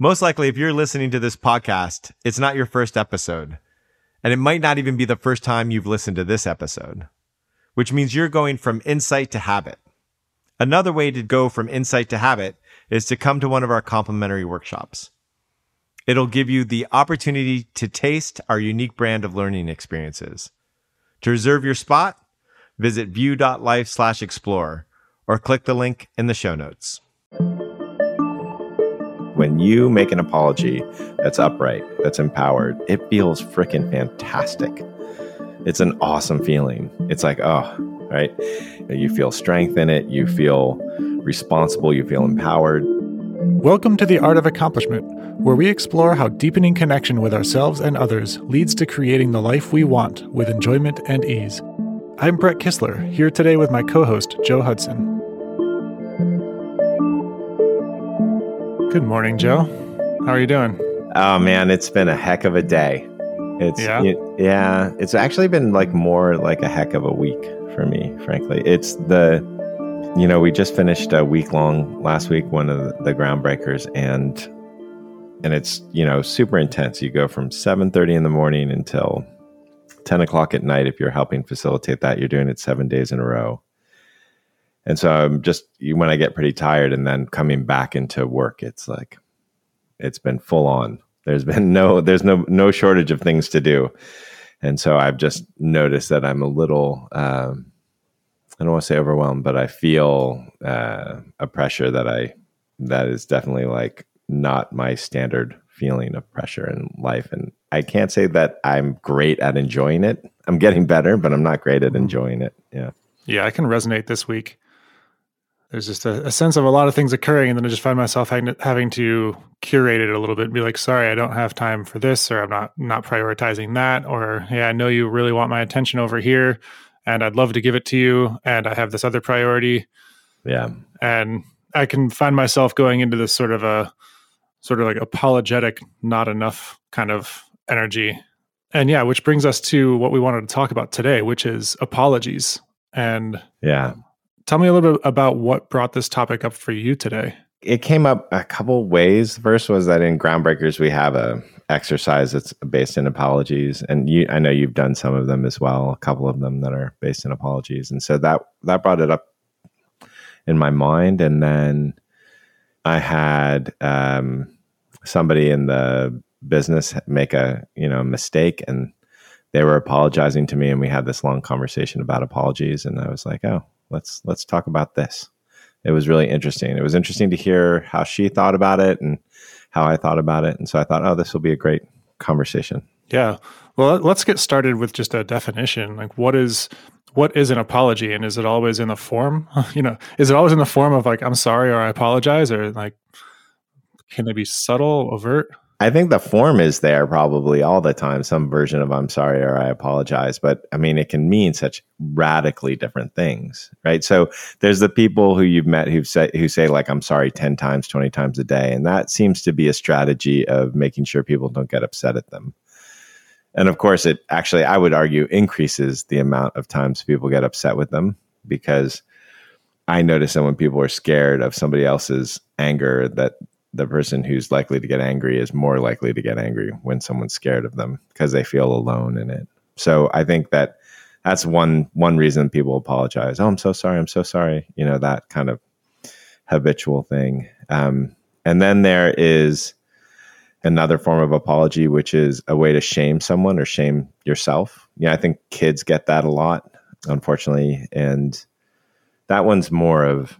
Most likely, if you're listening to this podcast, it's not your first episode. And it might not even be the first time you've listened to this episode, which means you're going from insight to habit. Another way to go from insight to habit is to come to one of our complimentary workshops. It'll give you the opportunity to taste our unique brand of learning experiences. To reserve your spot, visit view.life slash explore or click the link in the show notes. When you make an apology that's upright, that's empowered, it feels freaking fantastic. It's an awesome feeling. It's like, oh, right? You feel strength in it, you feel responsible, you feel empowered. Welcome to The Art of Accomplishment, where we explore how deepening connection with ourselves and others leads to creating the life we want with enjoyment and ease. I'm Brett Kistler, here today with my co host, Joe Hudson. Good morning, Joe. How are you doing? Oh man, it's been a heck of a day. It's Yeah? y- yeah, it's actually been like more like a heck of a week for me, frankly. It's the you know, we just finished a week long last week, one of the, the groundbreakers, and and it's you know super intense. You go from seven thirty in the morning until ten o'clock at night. If you're helping facilitate that, you're doing it seven days in a row. And so I'm just when I get pretty tired, and then coming back into work, it's like it's been full on. There's been no there's no no shortage of things to do, and so I've just noticed that I'm a little. Um, I don't want to say overwhelmed, but I feel uh, a pressure that I that is definitely like not my standard feeling of pressure in life, and I can't say that I'm great at enjoying it. I'm getting better, but I'm not great at enjoying it. Yeah, Yeah, I can resonate this week. There's just a, a sense of a lot of things occurring, and then I just find myself having to, having to curate it a little bit and be like, sorry, I don't have time for this, or I'm not not prioritizing that, or yeah, I know you really want my attention over here, and I'd love to give it to you, and I have this other priority, yeah, and I can find myself going into this sort of a sort of like apologetic, not enough kind of energy. And yeah, which brings us to what we wanted to talk about today, which is apologies. And yeah. Tell me a little bit about what brought this topic up for you today. it came up a couple ways. First was that in Groundbreakers we have a exercise that's based in apologies, and you, I know you've done some of them as well. A couple of them that are based in apologies, and so that that brought it up in my mind. And then I had um, somebody in the business make a you know mistake, and they were apologizing to me, and we had this long conversation about apologies. And I was like, oh, let's let's talk about this it was really interesting. It was interesting to hear how she thought about it and how I thought about it. And so I thought, oh, this will be a great conversation. Yeah. Well, let- let's get started with just a definition. Like what is what is an apology and is it always in the form, you know, is it always in the form of like I'm sorry or I apologize or like can it be subtle, overt? I think the form is there probably all the time, some version of I'm sorry or I apologize. But I mean, it can mean such radically different things, right? So there's the people who you've met who say, who say like, I'm sorry 10 times, 20 times a day. And that seems to be a strategy of making sure people don't get upset at them. And of course, it actually, I would argue, increases the amount of times people get upset with them because I notice that when people are scared of somebody else's anger, that the person who's likely to get angry is more likely to get angry when someone's scared of them because they feel alone in it. So I think that that's one one reason people apologize. Oh, I'm so sorry. I'm so sorry. You know that kind of habitual thing. Um, and then there is another form of apology, which is a way to shame someone or shame yourself. Yeah, I think kids get that a lot, unfortunately, and that one's more of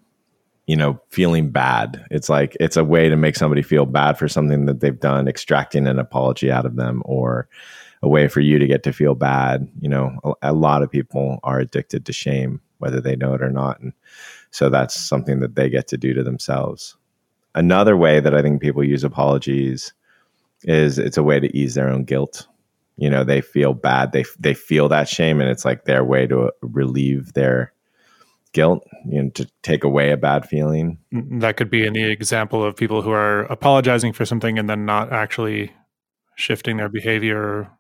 you know, feeling bad. It's like it's a way to make somebody feel bad for something that they've done, extracting an apology out of them, or a way for you to get to feel bad. You know, a, a lot of people are addicted to shame, whether they know it or not. And so that's something that they get to do to themselves. Another way that I think people use apologies is it's a way to ease their own guilt. You know, they feel bad, they they feel that shame, and it's like their way to relieve their guilt, you know, to take away a bad feeling. Mm, That could be an the example of people who are apologizing for something and then not actually shifting their behavior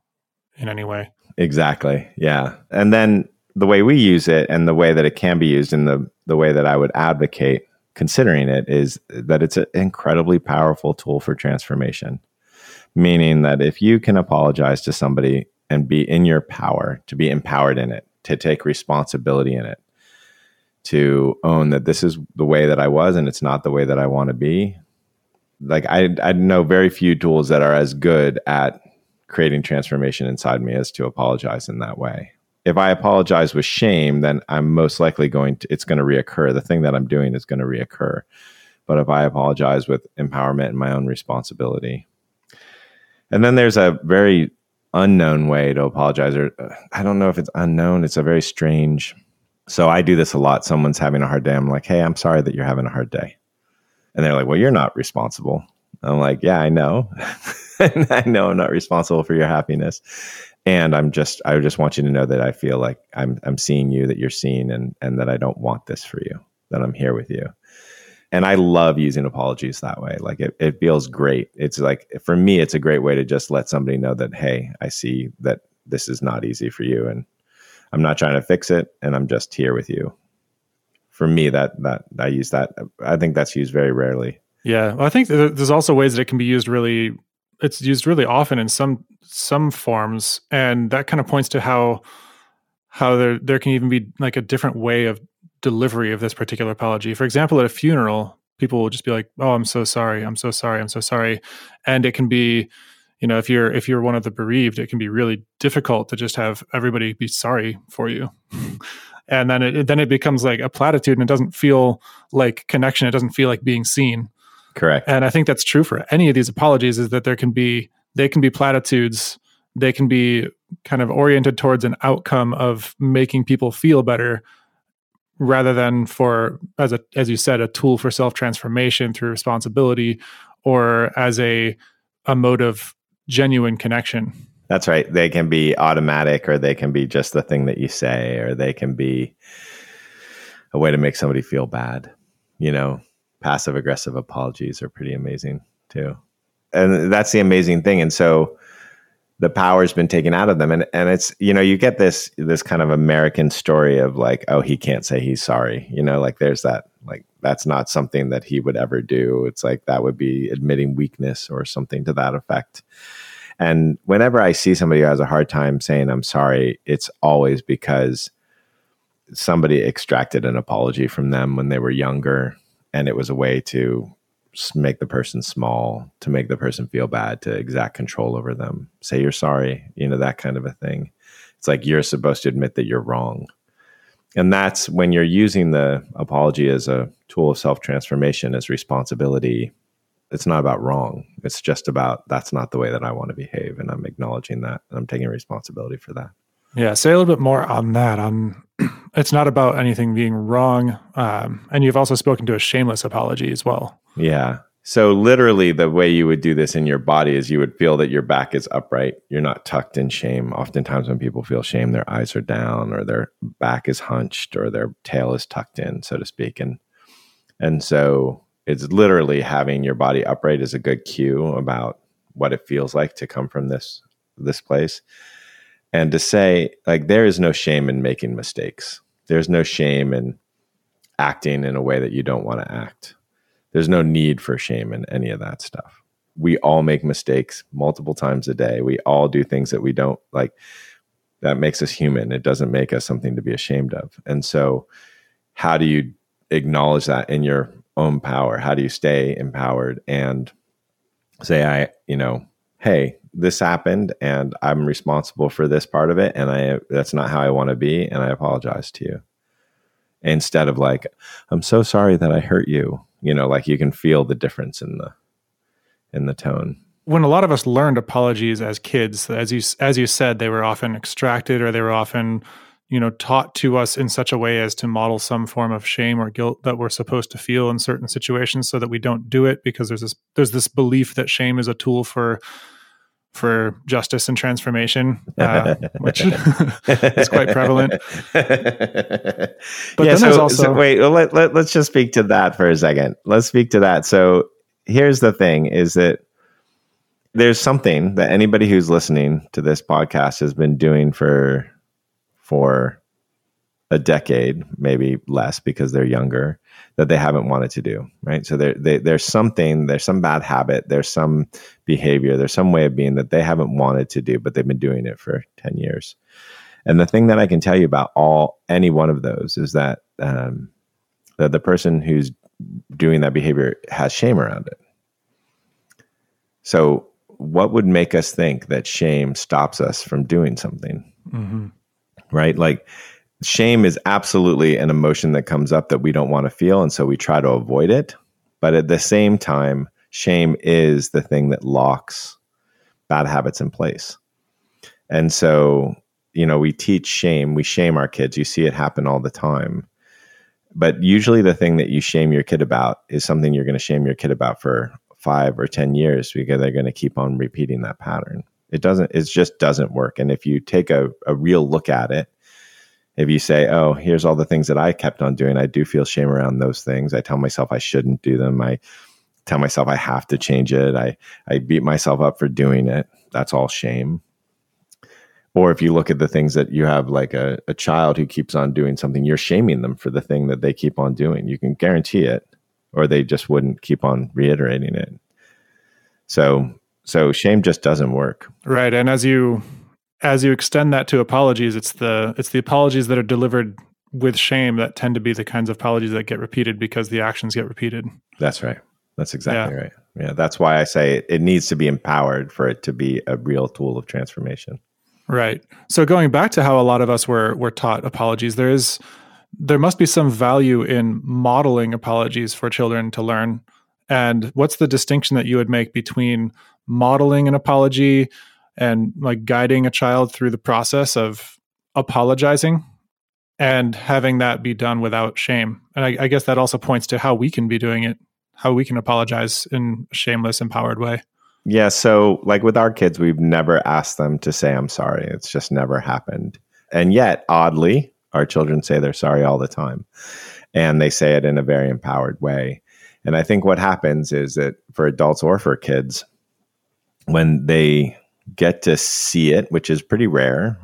in any way. Exactly. Yeah. And then the way we use it and the way that it can be used and the the way that I would advocate considering it is that it's an incredibly powerful tool for transformation. Meaning that if you can apologize to somebody and be in your power, to be empowered in it, to take responsibility in it, to own that this is the way that I was and it's not the way that I want to be. Like I, I know very few tools that are as good at creating transformation inside me as to apologize in that way. If I apologize with shame, then I'm most likely going to, it's going to reoccur. The thing that I'm doing is going to reoccur. But if I apologize with empowerment and my own responsibility, and then there's a very unknown way to apologize, or uh, I don't know if it's unknown. It's a very strange. So I do this a lot. Someone's having a hard day. I'm like, hey, I'm sorry that you're having a hard day. And they're like, well, you're not responsible. I'm like, yeah, I know. I know I'm not responsible for your happiness. And I'm just I just want you to know that I feel like I'm I'm seeing you, that you're seen and and that I don't want this for you, that I'm here with you. And I love using apologies that way. Like it, it feels great. It's like for me, it's a great way to just let somebody know that, hey, I see that this is not easy for you and I'm not trying to fix it and I'm just here with you. For me, that that I use that. I think that's used very rarely. Yeah, well, I think there's also ways that it can be used really it's used really often in some some forms, and that kind of points to how how there there can even be like a different way of delivery of this particular apology. For example, at a funeral, people will just be like, "Oh, I'm so sorry. I'm so sorry. I'm so sorry," and it can be you know if you're if you're one of the bereaved it can be really difficult to just have everybody be sorry for you. And then it then it becomes like a platitude and it doesn't feel like connection. It doesn't feel like being seen. Correct. And I think that's true for any of these apologies is that there can be they can be platitudes, they can be kind of oriented towards an outcome of making people feel better rather than for as a as you said a tool for self-transformation through responsibility or as a a mode of genuine connection. That's right. They can be automatic or they can be just the thing that you say or they can be a way to make somebody feel bad. You know, passive aggressive apologies are pretty amazing too. And that's the amazing thing. And so the power's been taken out of them. And and it's, you know, you get this this kind of American story of like, oh, he can't say he's sorry. You know, like there's that like that's not something that he would ever do. It's like that would be admitting weakness or something to that effect. And whenever I see somebody who has a hard time saying I'm sorry, it's always because somebody extracted an apology from them when they were younger and it was a way to make the person small, to make the person feel bad, to exact control over them. Say you're sorry, you know, that kind of a thing. It's like you're supposed to admit that you're wrong. And that's when you're using the apology as a tool of self transformation, as responsibility. It's not about wrong. It's just about that's not the way that I want to behave. And I'm acknowledging that. And I'm taking responsibility for that. Yeah. Say a little bit more on that, um, on it's not about anything being wrong. Um, and you've also spoken to a shameless apology as well. Yeah. So literally the way you would do this in your body is you would feel that your back is upright. You're not tucked in shame. Oftentimes when people feel shame, their eyes are down or their back is hunched or their tail is tucked in, so to speak. And and so it's literally having your body upright is a good cue about what it feels like to come from this this place and to say like there is no shame in making mistakes. There's no shame in acting in a way that you don't want to act. There's no need for shame in any of that stuff. We all make mistakes multiple times a day. We all do things that we don't like that makes us human. It doesn't make us something to be ashamed of. And so how do you acknowledge that in your own power? How do you stay empowered and say i you know hey this happened and I'm responsible for this part of it and I that's not how I want to be and I apologize to you. Instead of like I'm so sorry that I hurt you, you know, like you can feel the difference in the in the tone. When a lot of us learned apologies as kids, as you as you said, they were often extracted or they were often you know taught to us in such a way as to model some form of shame or guilt that we're supposed to feel in certain situations so that we don't do it because there's this there's this belief that shame is a tool for for justice and transformation, uh, which is quite prevalent. But yeah, so, also, so wait, let, let, let's just speak to that for a second. Let's speak to that. So here's the thing is that there's something that anybody who's listening to this podcast has been doing for for a decade, maybe less because they're younger, that they haven't wanted to do, right? So there, they, there's something, there's some bad habit, there's some behavior, there's some way of being that they haven't wanted to do, but they've been doing it for 10 years. And the thing that I can tell you about all, any one of those is that um, the, the person who's doing that behavior has shame around it. So, what would make us think that shame stops us from doing something? Mm-hmm. Right? Like, shame is absolutely an emotion that comes up that we don't want to feel. And so we try to avoid it. But at the same time, shame is the thing that locks bad habits in place. And so, you know, we teach shame, we shame our kids. You see it happen all the time. But usually the thing that you shame your kid about is something you're going to shame your kid about for five or 10 years because they're going to keep on repeating that pattern. It doesn't, it just doesn't work. And if you take a, a real look at it, if you say, oh, here's all the things that I kept on doing, I do feel shame around those things. I tell myself I shouldn't do them. I tell myself I have to change it. I, I beat myself up for doing it. That's all shame. Or if you look at the things that you have, like a, a child who keeps on doing something, you're shaming them for the thing that they keep on doing. You can guarantee it, or they just wouldn't keep on reiterating it. So, so shame just doesn't work. Right. And as you as you extend that to apologies, it's the it's the apologies that are delivered with shame that tend to be the kinds of apologies that get repeated because the actions get repeated. That's right. That's exactly yeah. right. Yeah, that's why I say it, it needs to be empowered for it to be a real tool of transformation. Right. So going back to how a lot of us were were taught apologies, there is there must be some value in modeling apologies for children to learn. And what's the distinction that you would make between modeling an apology and like guiding a child through the process of apologizing and having that be done without shame. And I, I, guess that also points to how we can be doing it, how we can apologize in a shameless, empowered way. Yeah. So, like with our kids, we've never asked them to say, I'm sorry. It's just never happened. And yet, oddly, our children say they're sorry all the time. And they say it in a very empowered way. And I think what happens is that for adults or for kids, when they get to see it, which is pretty rare,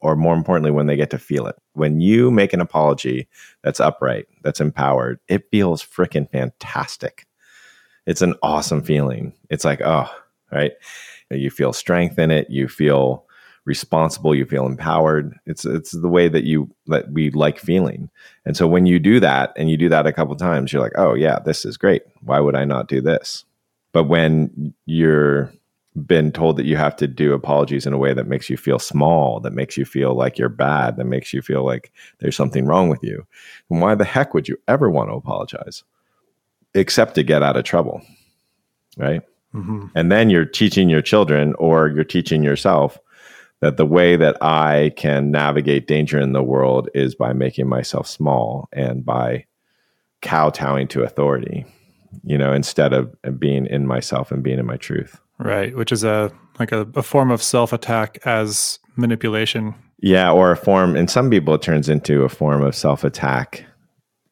or more importantly, when they get to feel it. When you make an apology that's upright, that's empowered, it feels freaking fantastic. It's an awesome feeling. It's like, oh, right. You feel strength in it. You feel responsible. You feel empowered. It's it's the way that you that we like feeling. And so when you do that, and you do that a couple times, you're like, oh yeah, this is great. Why would I not do this? But when you're been told that you have to do apologies in a way that makes you feel small, that makes you feel like you're bad, that makes you feel like there's something wrong with you. And why the heck would you ever want to apologize? Except to get out of trouble, right? Mm-hmm. And then you're teaching your children or you're teaching yourself that the way that I can navigate danger in the world is by making myself small and by kowtowing to authority, you know, instead of being in myself and being in my truth. Right, which is a like a, a form of self attack as manipulation. Yeah, or a form in some people it turns into a form of self attack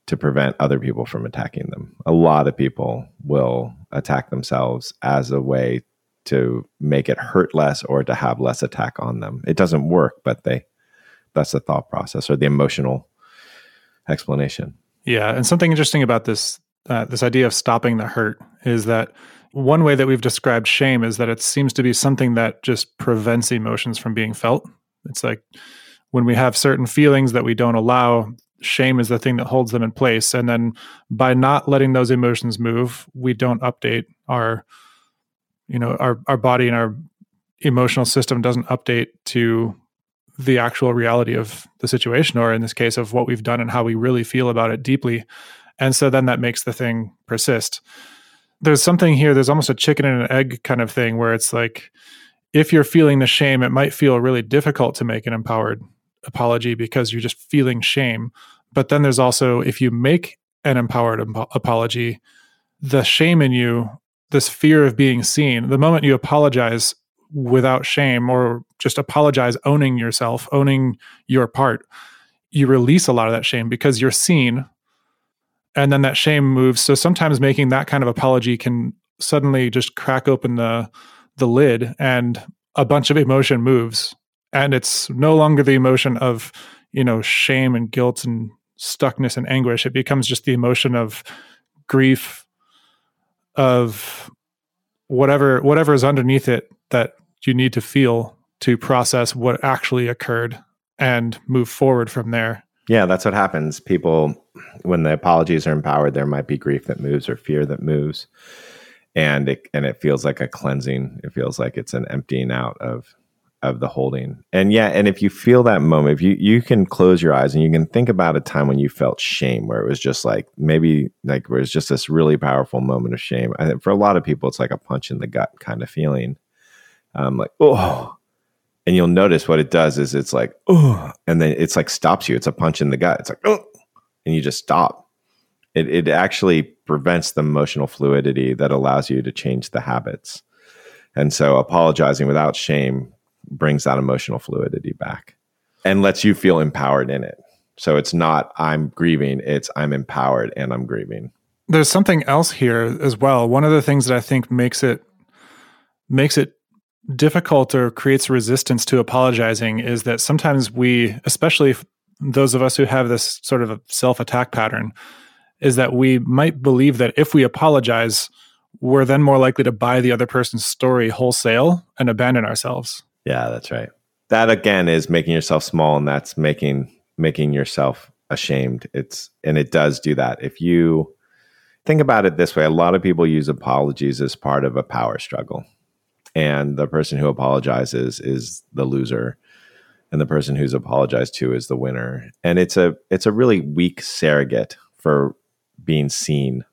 to prevent other people from attacking them. A lot of people will attack themselves as a way to make it hurt less or to have less attack on them. It doesn't work, but they that's the thought process or the emotional explanation. Yeah, and something interesting about this uh, this idea of stopping the hurt is that one way that we've described shame is that it seems to be something that just prevents emotions from being felt. It's like when we have certain feelings that we don't allow, shame is the thing that holds them in place. And then by not letting those emotions move, we don't update our, you know, our, our body and our emotional system doesn't update to the actual reality of the situation, or in this case, of what we've done and how we really feel about it deeply. And so then that makes the thing persist there's something here there's almost a chicken and an egg kind of thing where it's like if you're feeling the shame it might feel really difficult to make an empowered apology because you're just feeling shame. But then there's also if you make an empowered ap- apology the shame in you this fear of being seen the moment you apologize without shame or just apologize owning yourself owning your part you release a lot of that shame because you're seen and then that shame moves so sometimes making that kind of apology can suddenly just crack open the the lid and a bunch of emotion moves and it's no longer the emotion of you know, shame and guilt and stuckness and anguish. It becomes just the emotion of grief, of whatever whatever is underneath it that you need to feel to process what actually occurred and move forward from there. Yeah, that's what happens. People, when the apologies are empowered, there might be grief that moves or fear that moves, and it and it feels like a cleansing. It feels like it's an emptying out of of the holding. And yeah, and if you feel that moment, if you you can close your eyes and you can think about a time when you felt shame, where it was just like maybe like where it's just this really powerful moment of shame. I think for a lot of people, it's like a punch in the gut kind of feeling. Um, like oh, and you'll notice what it does is it's like oh, and then it's like stops you. It's a punch in the gut. It's like oh, and you just stop. It it actually prevents the emotional fluidity that allows you to change the habits. And so apologizing without shame brings that emotional fluidity back and lets you feel empowered in it. So it's not I'm grieving, it's I'm empowered and I'm grieving. There's something else here as well. One of the things that I think makes it makes it difficult or creates resistance to apologizing is that sometimes we, especially those of us who have this sort of a self-attack pattern, is that we might believe that if we apologize, we're then more likely to buy the other person's story wholesale and abandon ourselves. Yeah, that's right. That again is making yourself small and that's making making yourself ashamed. It's and it does do that. If you think about it this way, a lot of people use apologies as part of a power struggle. And the person who apologizes is the loser and the person who's apologized to is the winner. And it's a it's a really weak surrogate for being seen.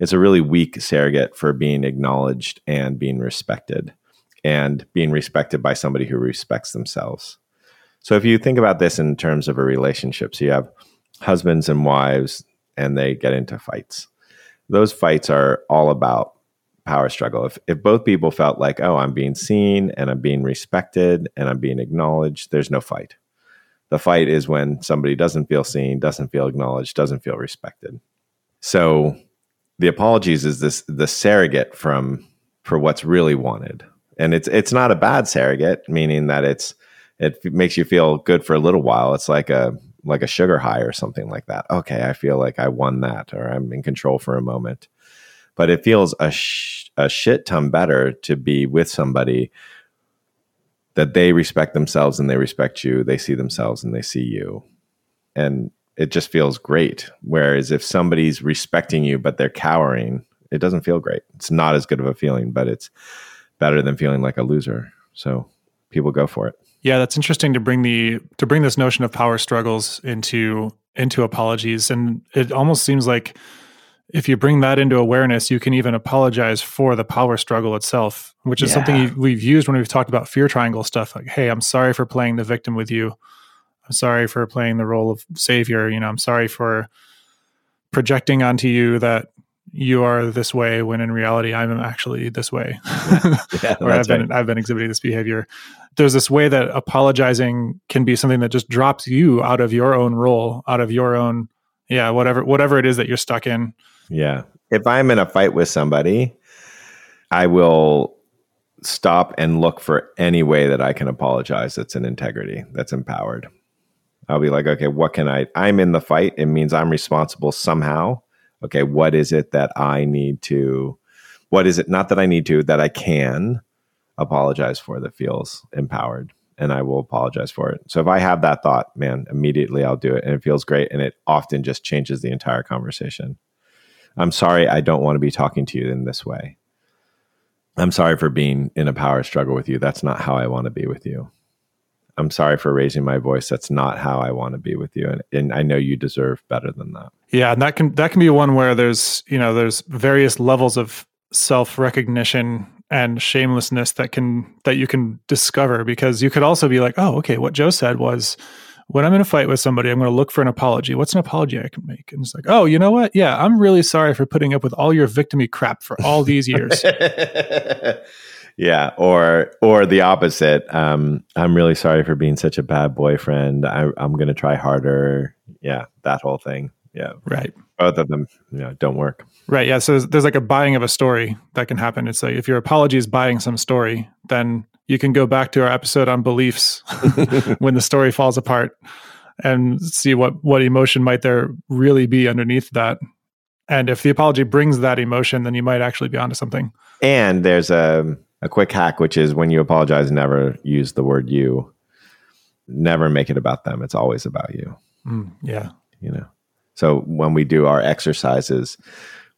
It's a really weak surrogate for being acknowledged and being respected and being respected by somebody who respects themselves. So if you think about this in terms of a relationship, so you have husbands and wives and they get into fights. Those fights are all about power struggle. If if both people felt like, "Oh, I'm being seen and I'm being respected and I'm being acknowledged," there's no fight. The fight is when somebody doesn't feel seen, doesn't feel acknowledged, doesn't feel respected. So the apologies is this the surrogate from for what's really wanted and it's it's not a bad surrogate, meaning that it's it makes you feel good for a little while. It's like a like a sugar high or something like that. Okay, I feel like I won that, or I'm in control for a moment. But it feels a sh- a shit ton better to be with somebody that they respect themselves and they respect you. They see themselves and they see you, and it just feels great. Whereas if somebody's respecting you but they're cowering, it doesn't feel great. It's not as good of a feeling, but it's better than feeling like a loser. So people go for it. Yeah, that's interesting to bring the to bring this notion of power struggles into into apologies and it almost seems like if you bring that into awareness, you can even apologize for the power struggle itself, which is yeah. something we've used when we've talked about fear triangle stuff. Like, hey, I'm sorry for playing the victim with you. I'm sorry for playing the role of savior. You know, I'm sorry for projecting onto you that you are this way when in reality I'm actually this way. yeah, or I've been right. I've been exhibiting this behavior. There's this way that apologizing can be something that just drops you out of your own role, out of your own yeah, whatever whatever it is that you're stuck in. Yeah. If I'm in a fight with somebody, I will stop and look for any way that I can apologize that's in integrity, that's empowered. I'll be like, okay, what can I? I'm in the fight. It means I'm responsible somehow okay, what is it that I need to, what is it, not that I need to, that I can apologize for that feels empowered and I will apologize for it. So if I have that thought, man, immediately I'll do it and it feels great and it often just changes the entire conversation. I'm sorry I don't want to be talking to you in this way. I'm sorry for being in a power struggle with you. That's not how I want to be with you. I'm sorry for raising my voice. That's not how I want to be with you. And, and I know you deserve better than that. Yeah. And that can, that can be one where there's, you know, there's various levels of self recognition and shamelessness that can, that you can discover because you could also be like, oh, okay, what Joe said was, when I'm in a fight with somebody, I'm going to look for an apology. What's an apology I can make? And it's like, oh, you know what? Yeah, I'm really sorry for putting up with all your victimy crap for all these years. yeah or or the opposite um i'm really sorry for being such a bad boyfriend I, i'm gonna try harder yeah that whole thing yeah right both of them you know don't work right yeah so there's, there's like a buying of a story that can happen it's like if your apology is buying some story then you can go back to our episode on beliefs when the story falls apart and see what what emotion might there really be underneath that. And if the apology brings that emotion, then you might actually be onto something. And there's a a quick hack, which is when you apologize, never use the word you. Never make it about them. It's always about you. Mm, yeah. You know. So when we do our exercises,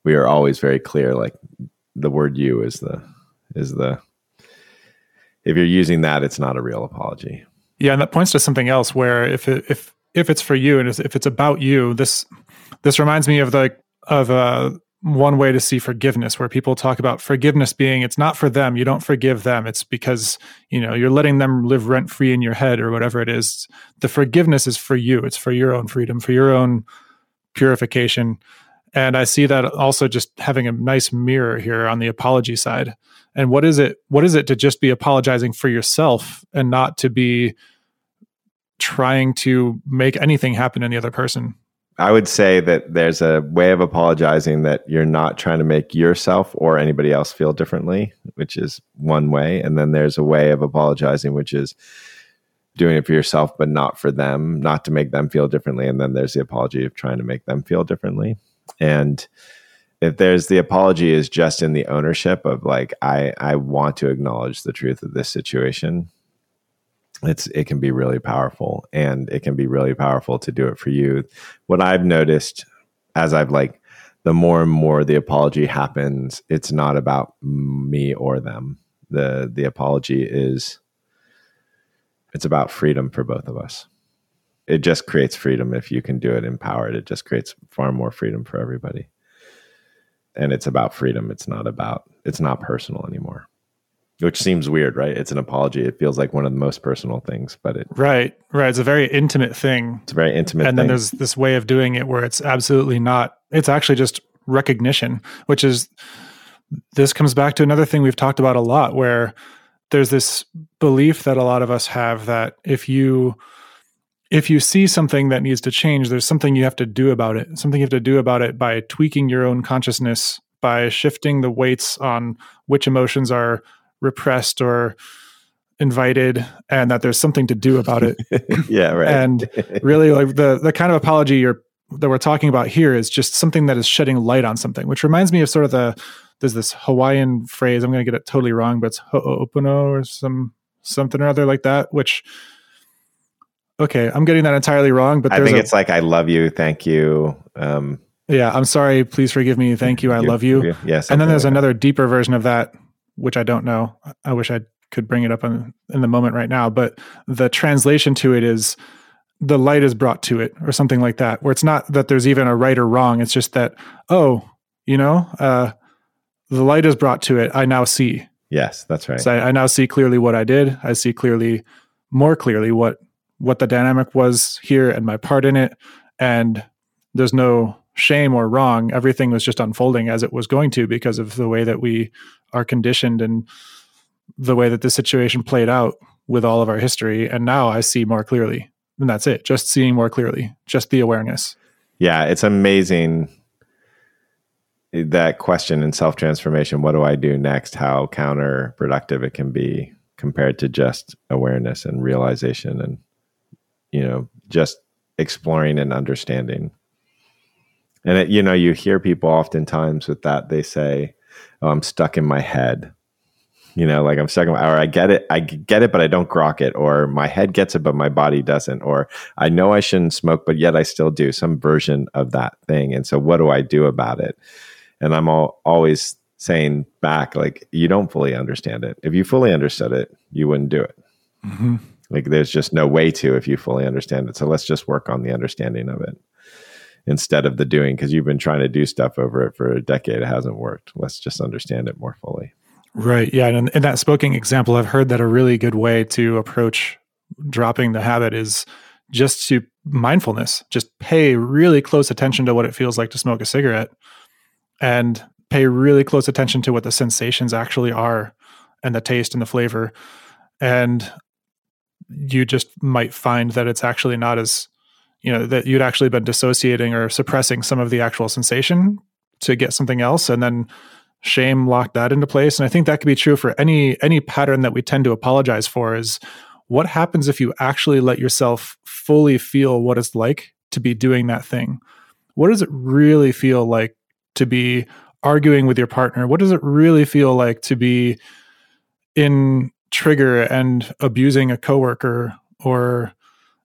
we are always very clear. Like the word "you" is the is the. If you're using that, it's not a real apology. Yeah, and that points to something else. Where if it, if if it's for you and if it's about you, this this reminds me of the of uh, one way to see forgiveness, where people talk about forgiveness being it's not for them. You don't forgive them. It's because you know you're letting them live rent free in your head or whatever it is. The forgiveness is for you. It's for your own freedom, for your own purification. And I see that also just having a nice mirror here on the apology side. And what is it? What is it to just be apologizing for yourself and not to be trying to make anything happen in the other person? I would say that there's a way of apologizing that you're not trying to make yourself or anybody else feel differently, which is one way. And then there's a way of apologizing, which is doing it for yourself, but not for them, not to make them feel differently. And then there's the apology of trying to make them feel differently. And if there's the apology is just in the ownership of like, I, I want to acknowledge the truth of this situation. It's it can be really powerful and it can be really powerful to do it for you. What I've noticed as I've like the more and more the apology happens, it's not about me or them. The the apology is it's about freedom for both of us. It just creates freedom if you can do it empowered. It just creates far more freedom for everybody. And it's about freedom. It's not about, it's not personal anymore, which seems weird, right? It's an apology. It feels like one of the most personal things, but it. Right, right. It's a very intimate thing. It's a very intimate And then there's this way of doing it where it's absolutely not, it's actually just recognition, which is, this comes back to another thing we've talked about a lot where there's this belief that a lot of us have that if you if you see something that needs to change there's something you have to do about it something you have to do about it by tweaking your own consciousness by shifting the weights on which emotions are repressed or invited and that there's something to do about it yeah right and really like the the kind of apology you're that we're talking about here is just something that is shedding light on something which reminds me of sort of the there's this Hawaiian phrase. I'm going to get it totally wrong, but it's ho'opono or some something or other like that. Which, okay, I'm getting that entirely wrong. But I think a, it's like I love you, thank you. Um, yeah, I'm sorry. Please forgive me. Thank you. I love you. Yes. and then there's like another that. deeper version of that, which I don't know. I wish I could bring it up in, in the moment right now. But the translation to it is the light is brought to it, or something like that. Where it's not that there's even a right or wrong. It's just that oh, you know. uh the light is brought to it, I now see. Yes, that's right. So I, I, now see clearly what I did. I see clearly, more clearly, what what the dynamic was here and my part in it. And there's no shame or wrong. Everything was just unfolding as it was going to because of the way that we are conditioned and the way that the situation played out with all of our history. And now I see more clearly. And that's it. Just seeing more clearly, just the awareness. Yeah, it's amazing that question in self transformation what do I do next? How counterproductive it can be compared to just awareness and realization and, you know, just exploring and understanding. And, it, you know, you hear people oftentimes with that, they say, Oh, I'm stuck in my head. You know, like I'm stuck in my, or I get it, I get it, but I don't grok it, or my head gets it, but my body doesn't, or I know I shouldn't smoke, but yet I still do some version of that thing. And so, what do I do about it? and i'm all, always saying back like you don't fully understand it if you fully understood it you wouldn't do it mm-hmm. Like there's just no way to if you fully understand it. So let's just work on the understanding of it instead of the doing because you've been trying to do stuff over it for a decade it hasn't worked. Let's just understand it more fully. Right. Yeah and in that smoking example i've heard that a really good way to approach dropping the habit is just to mindfulness just pay really close attention to what it feels like to smoke a cigarette and pay really close attention to what the sensations actually are and the taste and the flavor. And you just might find that it's actually not as, you know, that you'd actually been dissociating or suppressing some of the actual sensation to get something else. And then shame locked that into place. And I think that could be true for any any pattern that we tend to apologize for is what happens if you actually let yourself fully feel what it's like to be doing that thing? What does it really feel like to be arguing with your partner? What does it really feel like to be in trigger and abusing a coworker or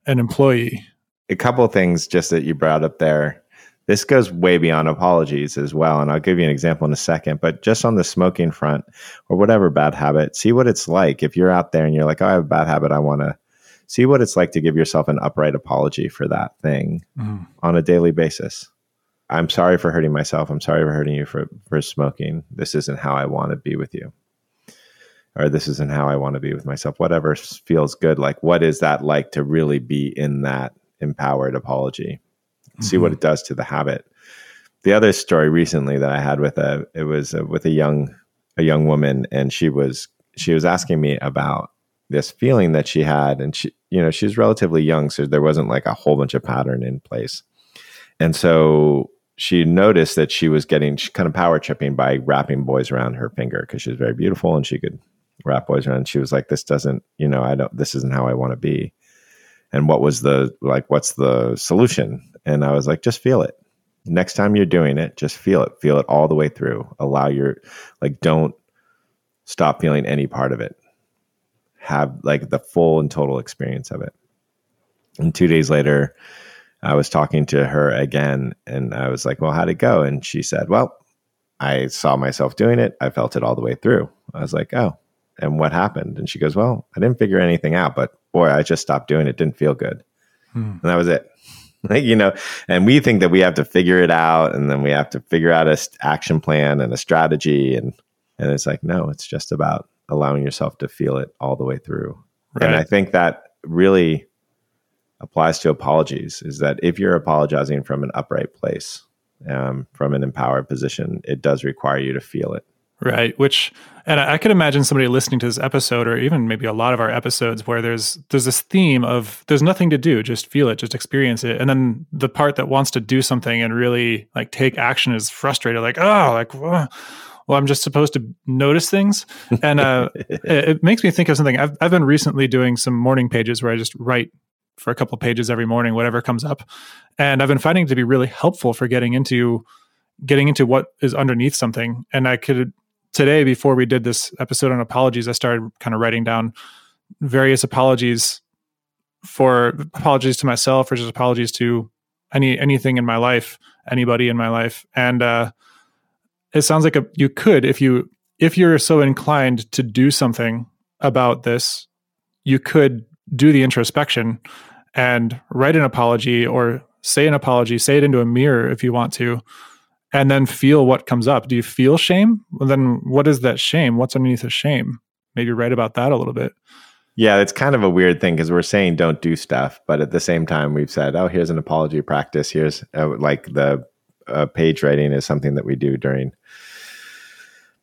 an employee? A couple of things just that you brought up there. This goes way beyond apologies as well. And I'll give you an example in a second. But just on the smoking front or whatever bad habit, see what it's like. If you're out there and you're like, oh, I have a bad habit, I want to see what it's like to give yourself an upright apology for that thing mm. on a daily basis. I'm sorry for hurting myself. I'm sorry for hurting you for, for smoking. This isn't how I want to be with you. Or this isn't how I want to be with myself. Whatever feels good. Like, what is that like to really be in that empowered apology? Mm-hmm. See what mm-hmm. it does to the habit. The other story recently that I had with a, it was a, with a young, a young woman, and she was, she was asking me about this feeling that she had, and she, you know, she's relatively young, so there wasn't like a whole bunch of pattern in place. And so she noticed that she was getting kind of power tripping by wrapping boys around her finger because she was very beautiful and she could wrap boys around. She was like, "This doesn't, you know, I don't. This isn't how I want to be." And what was the like? What's the solution? And I was like, "Just feel it. Next time you're doing it, just feel it. Feel it all the way through. Allow your like, don't stop feeling any part of it. Have like the full and total experience of it." And two days later, I was talking to her again and I was like, Well, how'd it go? And she said, Well, I saw myself doing it. I felt it all the way through. I was like, Oh, and what happened? And she goes, Well, I didn't figure anything out, but boy, I just stopped doing it. Didn't feel good. Hmm. And that was it. Like, you know, and we think that we have to figure it out and then we have to figure out a action plan and a strategy. And, and it's like, no, it's just about allowing yourself to feel it all the way through. Right. And I think that really applies to apologies is that if you're apologizing from an upright place, um, from an empowered position, it does require you to feel it. Right. Which, and I, could imagine somebody listening to this episode, or even maybe a lot of our episodes, where there's there's this theme of there's nothing to do, just feel it, just experience it, and then the part that wants to do something and really like take action is frustrated, like oh, like. well, I'm just supposed to notice things. And uh, it, it, makes me think of something. I've, I've been recently doing some morning pages where I just write for a couple pages every morning, whatever comes up. And I've been finding it to be really helpful for getting into getting into what is underneath something. And I could today, before we did this episode on apologies, I started kind of writing down various apologies for apologies to myself or just apologies to any anything in my life, anybody in my life. And uh it sounds like a, you could if you if you're so inclined to do something about this, you could do the introspection and write an apology or say an apology, say it into a mirror if you want to, and then feel what comes up. Do you feel shame? Well, then what is that shame? What's underneath the shame? Maybe write about that a little bit. Yeah, it's kind of a weird thing because we're saying don't do stuff, but at the same time, we've said, oh, here's an apology practice. Here's uh, like the uh, page writing is something that we do during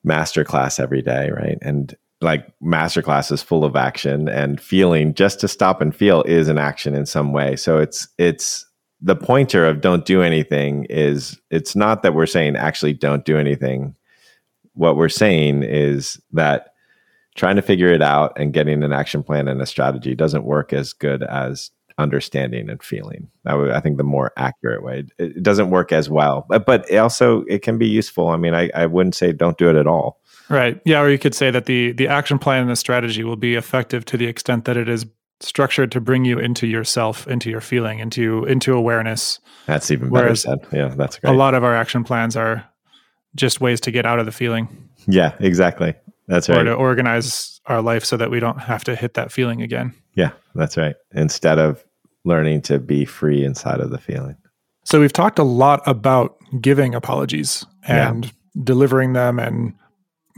master class every day, right? And like masterclass is full of action and feeling just to stop and feel is an action in some way so it's it's the pointer of don't do anything is it's not that we're saying actually don't do anything what we're saying is that trying to figure it out and getting an action plan and a strategy doesn't work as good as understanding and feeling that would, i think the more accurate way it doesn't work as well but, but also it can be useful i mean I, I wouldn't say don't do it at all Right. Yeah. Or you could say that the the action plan and the strategy will be effective to the extent that it is structured to bring you into yourself, into your feeling, into into awareness. That's even better Whereas said. Yeah, that's great. A lot of our action plans are just ways to get out of the feeling. Yeah, exactly. That's right. Or to organize our life so that we don't have to hit that feeling again. Yeah, that's right. Instead of learning to be free inside of the feeling. So we've talked a lot about giving apologies and yeah. delivering them and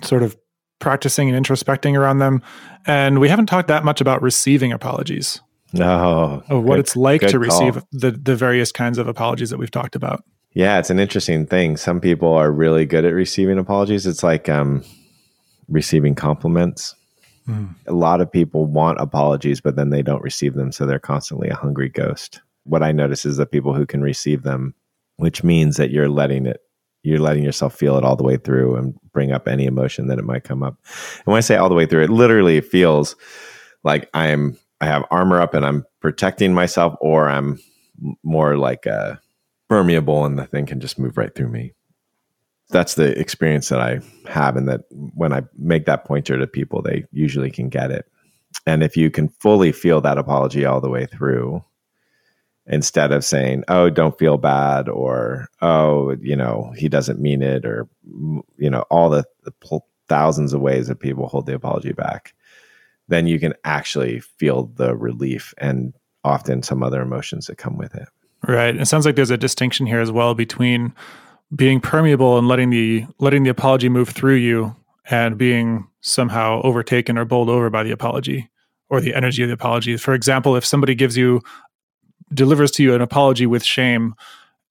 sort of practicing and introspecting around them. And we haven't talked that much about receiving apologies. No. Of what good, it's like to receive call. the, the various kinds of apologies that we've talked about. Yeah, it's an interesting thing. Some people are really good at receiving apologies. It's like um, receiving compliments. Mm. A lot of people want apologies, but then they don't receive them. So they're constantly a hungry ghost. What I notice is that people who can receive them, which means that you're letting it you're letting yourself feel it all the way through and bring up any emotion that it might come up. And when I say all the way through, it literally feels like I'm I have armor up and I'm protecting myself, or I'm more like uh, permeable and the thing can just move right through me. That's the experience that I have, and that when I make that pointer to people, they usually can get it. And if you can fully feel that apology all the way through, instead of saying, "Oh, don't feel bad," or "Oh, you know, he doesn't mean it," or you know, all the, the pl- thousands of ways that people hold the apology back, then you can actually feel the relief and often some other emotions that come with it. Right. It sounds like there's a distinction here as well between being permeable and letting the letting the apology move through you and being somehow overtaken or bowled over by the apology or the energy of the apology. For example, if somebody gives you delivers to you an apology with shame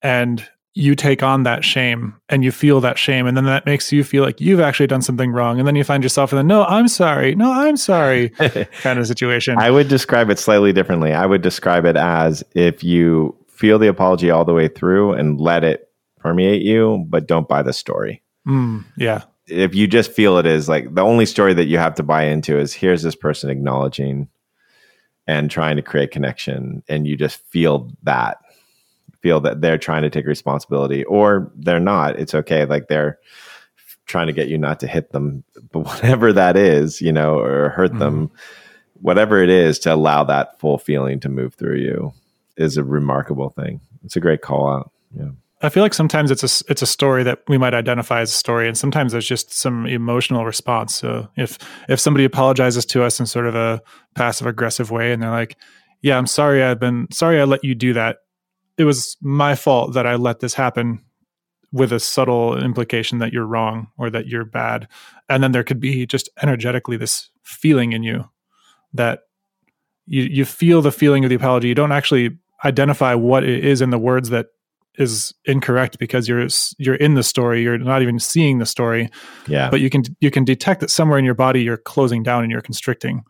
and you take on that shame and you feel that shame and then that makes you feel like you've actually done something wrong and then you find yourself in the no i'm sorry. No i'm sorry kind of situation. I would describe it slightly differently. I would describe it as if you feel the apology all the way through and let it permeate you but don't buy the story. Mm, yeah. If you just feel it is like the only story that you have to buy into is here's this person acknowledging and trying to create connection and you just feel that feel that they're trying to take responsibility or they're not. It's okay like they're trying to get you not to hit them but whatever that is you know or hurt mm-hmm. them whatever it is to allow that full feeling to move through you is a remarkable thing. It's a great call out. Yeah I feel like sometimes it's a it's a story that we might identify as a story, and sometimes there's just some emotional response. So if if somebody apologizes to us in sort of a passive aggressive way, and they're like, "Yeah, I'm sorry, I've been sorry, I let you do that. It was my fault that I let this happen," with a subtle implication that you're wrong or that you're bad, and then there could be just energetically this feeling in you that you you feel the feeling of the apology. You don't actually identify what it is in the words that is incorrect because you're you're in the story you're not even seeing the story. Yeah. But you can you can detect that somewhere in your body you're closing down and you're constricting.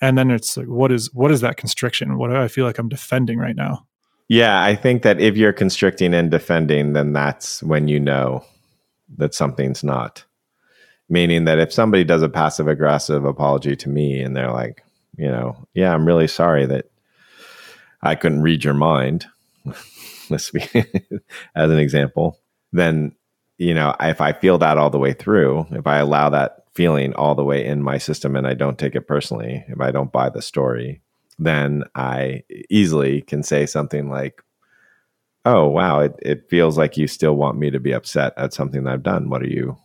And then it's like what is what is that constriction? What do i feel like i'm defending right now? Yeah i think that if you're constricting and defending then that's when you know that something's not. Meaning that if somebody does a passive aggressive apology to me and they're like you know yeah i'm really sorry that i couldn't read your mind let's be as an example, then you know, if I feel that all the way through, if I allow that feeling all the way in my system and I don't take it personally, if I don't buy the story, then I easily can say something like, Oh, wow, it, it feels like you still want me to be upset at something that I've done. What are you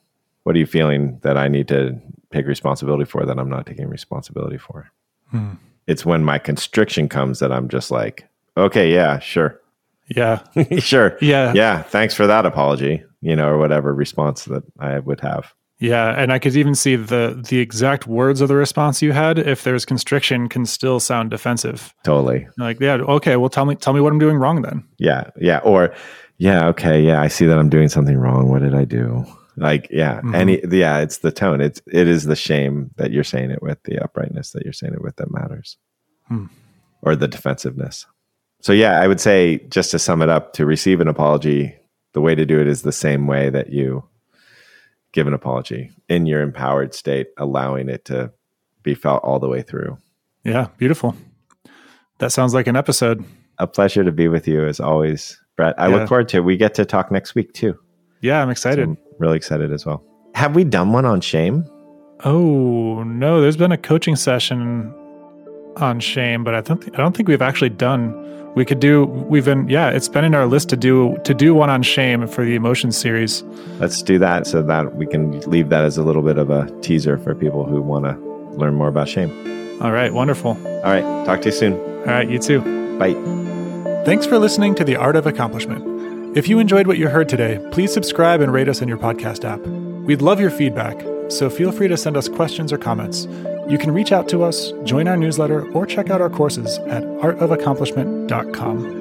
what are you feeling that I need to take responsibility for that I'm not taking responsibility for? Hmm. It's when my constriction comes that I'm just like, okay, yeah, sure. Yeah. sure. Yeah. Yeah. Thanks for that apology, you know, or whatever response that I would have. Yeah, and I could even see the the exact words of the response you had. If there's constriction, can still sound defensive. Totally. Like, yeah, okay. Well, tell me, tell me what I'm doing wrong then. Yeah, yeah, or yeah, okay, yeah. I see that I'm doing something wrong. What did I do? Like, yeah, mm-hmm. any, yeah. It's the tone. It's it is the shame that you're saying it with, the uprightness that you're saying it with that matters, hmm. or the defensiveness. So yeah, I would say just to sum it up, to receive an apology, the way to do it is the same way that you give an apology in your empowered state, allowing it to be felt all the way through. Yeah, beautiful. That sounds like an episode. A pleasure to be with you as always, Brett. I yeah. look forward to it. We get to talk next week too. Yeah, I'm excited. So I'm really excited as well. Have we done one on shame? Oh no, there's been a coaching session on shame, but I don't I don't think we've actually done we could do we've been yeah it's been in our list to do to do one on shame for the emotion series. Let's do that so that we can leave that as a little bit of a teaser for people who want to learn more about shame. All right wonderful. All right talk to you soon. All right you too. Bye. Thanks for listening to the art of accomplishment. If you enjoyed what you heard today please subscribe and rate us in your podcast app. We'd love your feedback so feel free to send us questions or comments you can reach out to us, join our newsletter, or check out our courses at artofaccomplishment.com.